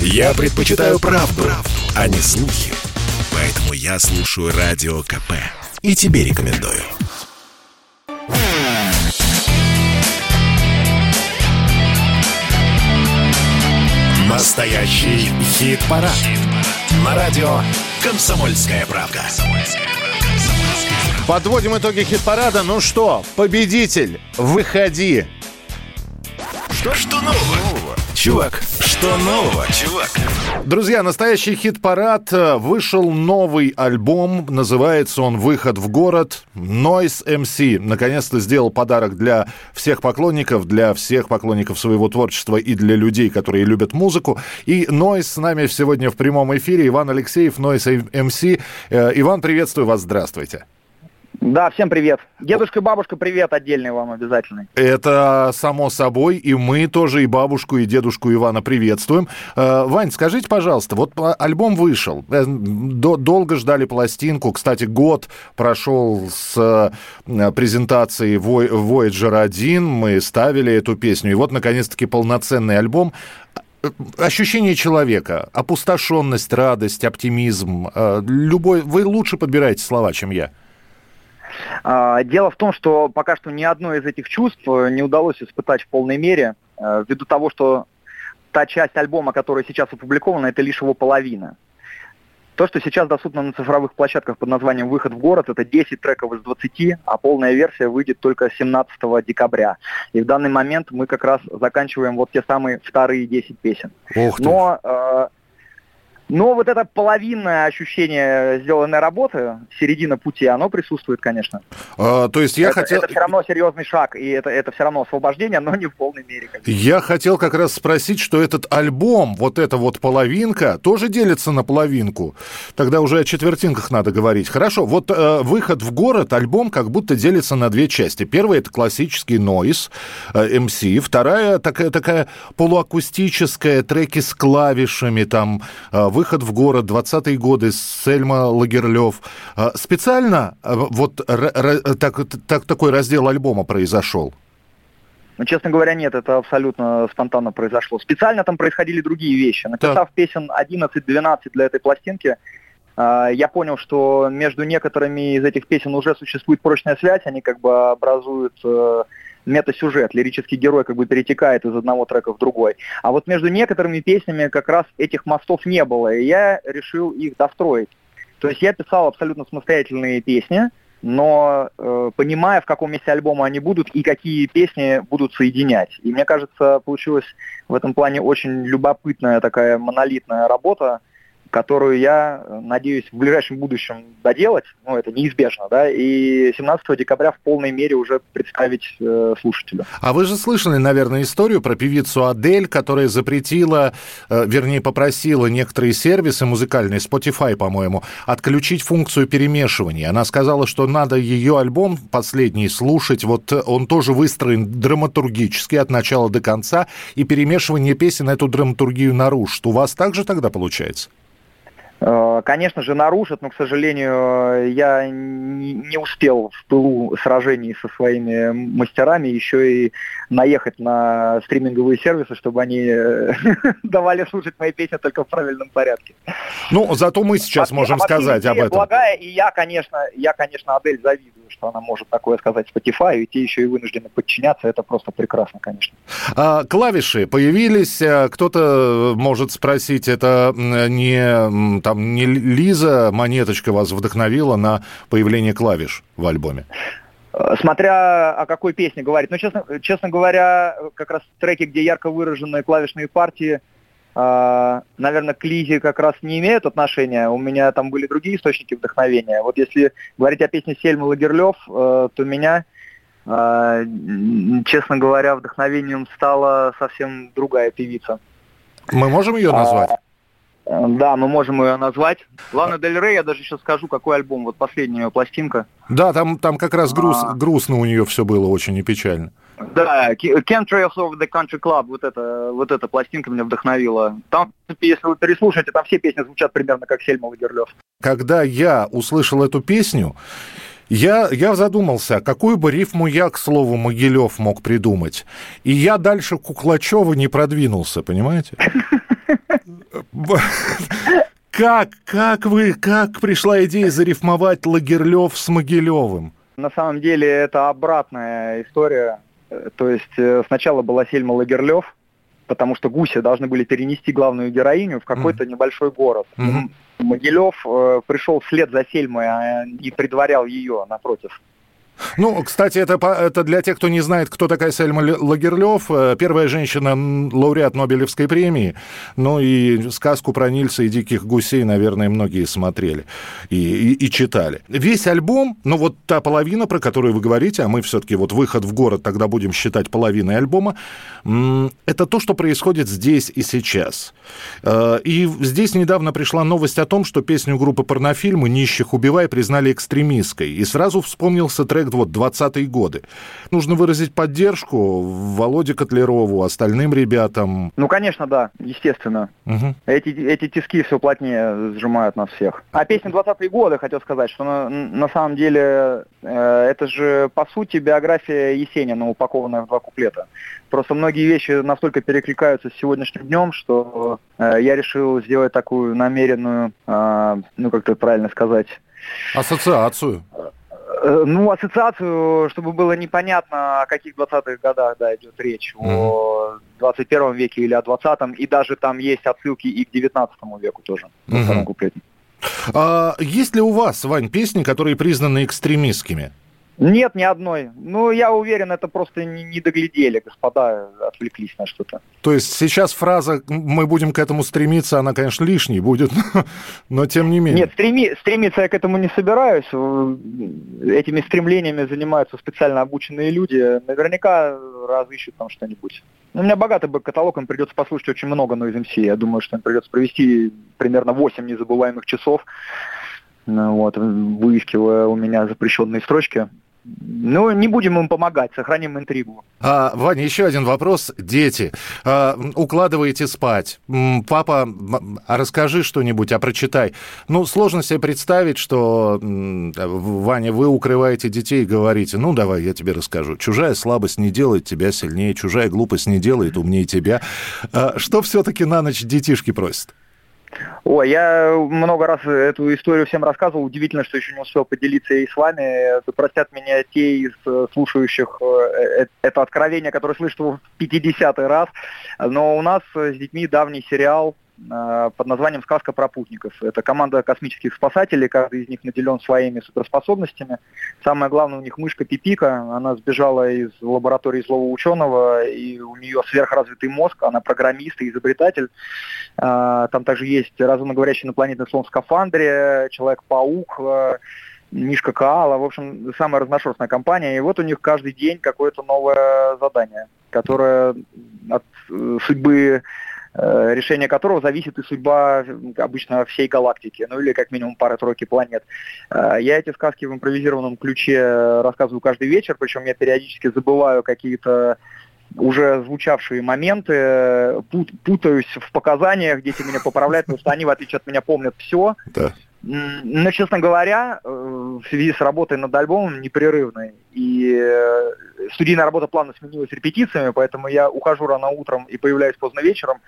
Я предпочитаю правду, правду, а не слухи. Поэтому я слушаю Радио КП. И тебе рекомендую. Настоящий хит-парад. Хит На радио «Комсомольская правда». Подводим итоги хит-парада. Ну что, победитель, выходи. Что, что нового? Чувак, что нового, чувак? Друзья, настоящий хит-парад. Вышел новый альбом. Называется он «Выход в город». Noise MC наконец-то сделал подарок для всех поклонников, для всех поклонников своего творчества и для людей, которые любят музыку. И Noise с нами сегодня в прямом эфире. Иван Алексеев, Noise MC. Э, Иван, приветствую вас. Здравствуйте. Да, всем привет. Дедушка и бабушка, привет отдельный вам обязательно. Это само собой, и мы тоже и бабушку, и дедушку Ивана приветствуем. Э, Вань, скажите, пожалуйста, вот альбом вышел, э, долго ждали пластинку, кстати, год прошел с э, презентации Voyager 1, мы ставили эту песню, и вот, наконец-таки, полноценный альбом ощущение человека, опустошенность, радость, оптимизм, любой, вы лучше подбираете слова, чем я. А, дело в том, что пока что ни одно из этих чувств э, не удалось испытать в полной мере, э, ввиду того, что та часть альбома, которая сейчас опубликована, это лишь его половина. То, что сейчас доступно на цифровых площадках под названием «Выход в город», это 10 треков из 20, а полная версия выйдет только 17 декабря. И в данный момент мы как раз заканчиваем вот те самые вторые 10 песен. Ух ты. Но э, но вот это половинное ощущение сделанной работы, середина пути, оно присутствует, конечно. А, то есть я это, хотел... Это все равно серьезный шаг, и это, это все равно освобождение, но не в полной мере. Конечно. Я хотел как раз спросить, что этот альбом, вот эта вот половинка, тоже делится на половинку. Тогда уже о четвертинках надо говорить. Хорошо, вот э, выход в город, альбом как будто делится на две части. Первая — это классический нойз, э, MC. Вторая — такая, такая полуакустическая, треки с клавишами, там, э, выход в город, 20-е годы, Сельма Лагерлев. А, специально а, вот так, так, такой раздел альбома произошел? Ну, честно говоря, нет, это абсолютно спонтанно произошло. Специально там происходили другие вещи. Написав так. песен 11-12 для этой пластинки, а, я понял, что между некоторыми из этих песен уже существует прочная связь, они как бы образуют э, метасюжет, лирический герой как бы перетекает из одного трека в другой. А вот между некоторыми песнями как раз этих мостов не было, и я решил их достроить. То есть я писал абсолютно самостоятельные песни, но э, понимая, в каком месте альбома они будут и какие песни будут соединять. И мне кажется, получилась в этом плане очень любопытная такая монолитная работа, которую я э, надеюсь в ближайшем будущем доделать, ну это неизбежно, да, и 17 декабря в полной мере уже представить э, слушателю. А вы же слышали, наверное, историю про певицу Адель, которая запретила, э, вернее, попросила некоторые сервисы музыкальные, Spotify, по-моему, отключить функцию перемешивания. Она сказала, что надо ее альбом последний слушать, вот он тоже выстроен драматургически от начала до конца, и перемешивание песен эту драматургию нарушит. У вас также тогда получается? Э, конечно же, нарушат, но, к сожалению, я не успел в пылу сражений со своими мастерами еще и наехать на стриминговые сервисы, чтобы они э, давали слушать мои песни только в правильном порядке. Ну, зато мы сейчас можем сказать об этом. Благая, и я, конечно, я, конечно, Адель завидую, что она может такое сказать Spotify, и те еще и вынуждены подчиняться, это просто прекрасно, конечно. А, клавиши появились, э, кто-то может спросить, это не там не Лиза Монеточка вас вдохновила на появление клавиш в альбоме? Э, смотря о какой песне говорить. Но, честно, честно говоря, как раз треки, где ярко выраженные клавишные партии, э, наверное, к Лизе как раз не имеют отношения. У меня там были другие источники вдохновения. Вот если говорить о песне Сельмы Лагерлев, э, то меня, честно говоря, вдохновением стала совсем другая певица. Мы можем ее назвать? А, да, мы можем ее назвать. Лана Дель Рей, я даже сейчас скажу, какой альбом, вот последняя ее пластинка. Да, там, там как раз груз, а... грустно у нее все было, очень и печально. Да, Chemtrails of the Country Club, вот эта, вот эта пластинка меня вдохновила. Там, если вы переслушаете, там все песни звучат примерно как Сельма Лагерлёв. Когда я услышал эту песню, я, я задумался, какую бы рифму я, к слову, Могилев мог придумать. И я дальше Куклачева не продвинулся, понимаете? Как, как вы, как пришла идея зарифмовать Лагерлев с Могилевым? На самом деле это обратная история. То есть э, сначала была Сельма Лагерлев, потому что гуси должны были перенести главную героиню в какой-то mm. небольшой город. Mm-hmm. Могилев э, пришел вслед за Сельмой а, и предварял ее напротив. Ну, кстати, это, это для тех, кто не знает, кто такая Сельма Лагерлёв. Э, первая женщина, лауреат Нобелевской премии. Ну и сказку про Нильса и диких гусей, наверное, многие смотрели и, и, и читали. Весь альбом, ну вот та половина, про которую вы говорите, а мы все-таки вот выход в город тогда будем считать половиной альбома, это то, что происходит здесь и сейчас. Э, и здесь недавно пришла новость о том, что песню группы «Порнофильмы» «Нищих убивай» признали экстремистской. И сразу вспомнился трек проект вот 20-е годы. Нужно выразить поддержку Володе Котлерову, остальным ребятам. Ну, конечно, да, естественно. Угу. Эти, эти тиски все плотнее сжимают нас всех. А песня 20-е годы, хотел сказать, что на, на самом деле э, это же, по сути, биография Есенина, упакованная в два куплета. Просто многие вещи настолько перекликаются с сегодняшним днем, что э, я решил сделать такую намеренную, э, ну, как это правильно сказать... Ассоциацию. Э, ну, ассоциацию, чтобы было непонятно, о каких 20-х годах да, идет речь, mm-hmm. о 21 веке или о 20-м, и даже там есть отсылки и к 19 веку тоже. Mm-hmm. А, есть ли у вас, Вань, песни, которые признаны экстремистскими? Нет, ни одной. Ну, я уверен, это просто не, не доглядели, господа, отвлеклись на что-то. То есть сейчас фраза «мы будем к этому стремиться», она, конечно, лишней будет, но тем не менее. Нет, стреми, стремиться я к этому не собираюсь. Этими стремлениями занимаются специально обученные люди. Наверняка разыщут там что-нибудь. Ну, у меня богатый бэк-каталог, им придется послушать очень много Noise MC. Я думаю, что им придется провести примерно 8 незабываемых часов, ну, вот, выискивая у меня запрещенные строчки. Ну, не будем им помогать, сохраним интригу. А, Ваня, еще один вопрос. Дети. А, укладываете спать. Папа, а расскажи что-нибудь, а прочитай. Ну, сложно себе представить, что, Ваня, вы укрываете детей и говорите, ну, давай, я тебе расскажу. Чужая слабость не делает тебя сильнее, чужая глупость не делает умнее тебя. А, что все-таки на ночь детишки просят? Ой, я много раз эту историю всем рассказывал. Удивительно, что еще не успел поделиться и с вами. Простят меня те из э, слушающих э, э, это откровение, которое слышат в 50-й раз. Но у нас с детьми давний сериал под названием «Сказка про путников». Это команда космических спасателей, каждый из них наделен своими суперспособностями. Самое главное, у них мышка Пипика, она сбежала из лаборатории злого ученого, и у нее сверхразвитый мозг, она программист и изобретатель. Э, там также есть разумно говорящий инопланетный слон в скафандре, Человек-паук, э, Мишка Каала, в общем, самая разношерстная компания. И вот у них каждый день какое-то новое задание, которое от судьбы Э, решение которого зависит и судьба обычно всей галактики, ну или как минимум пары-тройки планет. Э, я эти сказки в импровизированном ключе рассказываю каждый вечер, причем я периодически забываю какие-то уже звучавшие моменты, пут, путаюсь в показаниях, дети меня поправляют, потому что они, в отличие от меня, помнят все. Да. Но, честно говоря, э, в связи с работой над альбомом непрерывной, и э, студийная работа плавно сменилась репетициями, поэтому я ухожу рано утром и появляюсь поздно вечером,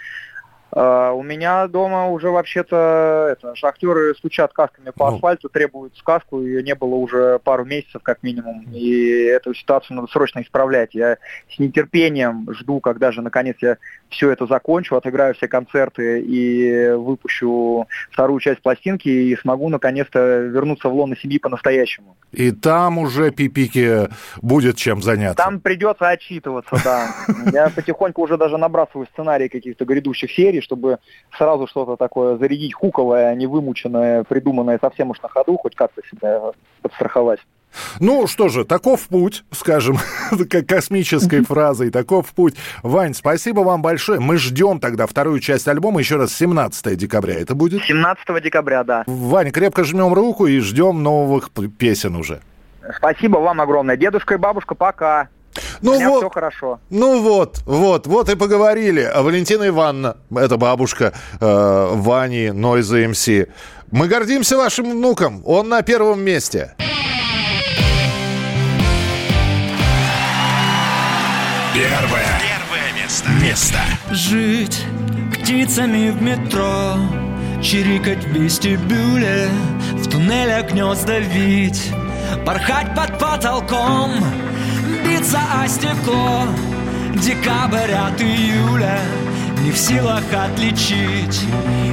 у меня дома уже вообще-то это, шахтеры стучат касками по ну. асфальту, требуют сказку, ее не было уже пару месяцев как минимум, и эту ситуацию надо срочно исправлять. Я с нетерпением жду, когда же наконец я все это закончу, отыграю все концерты и выпущу вторую часть пластинки и смогу наконец-то вернуться в лоно семьи по-настоящему. И там уже Пипике будет чем заняться. Там придется отчитываться, да. Я потихоньку уже даже набрасываю сценарии каких-то грядущих серий, чтобы сразу что-то такое зарядить хуковое, а не вымученное, придуманное совсем уж на ходу, хоть как-то себя подстраховать. Ну что же, таков путь, скажем, космической фразой, таков путь. Вань, спасибо вам большое. Мы ждем тогда вторую часть альбома, еще раз, 17 декабря это будет? 17 декабря, да. Вань, крепко жмем руку и ждем новых песен уже. Спасибо вам огромное. Дедушка и бабушка, пока. Ну У меня вот, все хорошо. Ну вот, вот, вот и поговорили. А Валентина Ивановна, это бабушка э, Вани Нойза МС. Мы гордимся вашим внуком. Он на первом месте. Первое. Первое место. Место. Жить птицами в метро Чирикать в вестибюле В туннелях гнезда вить Порхать под потолком Биться о стекло Декабрь от июля не в силах отличить.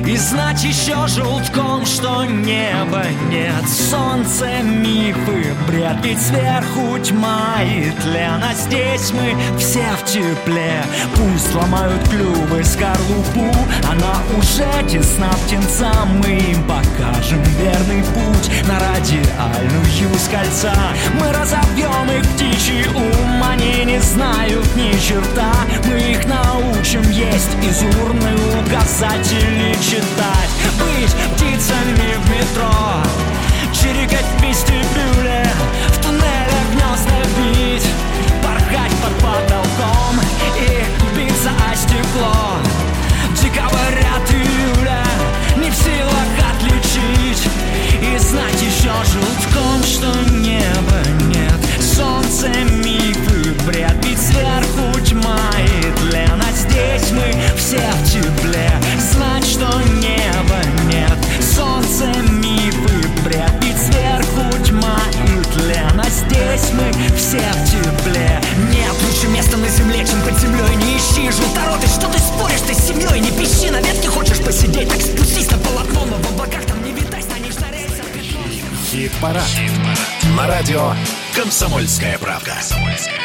И знать еще желтком, что неба нет. Солнце, мифы, бред, ведь сверху тьма. И тлен А здесь мы все в тепле. Пусть ломают клювы скорлупу Она уже тесна птенцам. Мы им покажем верный путь На радиальную с кольца. Мы разобьем их птичий ум Они не знают ни черта. Мы их научим есть из урны указатели читать. Быть птицами в метро Чирикать в вестибюле В туннелях гнезда бить «Комсомольская правка». «Комсомольская правка».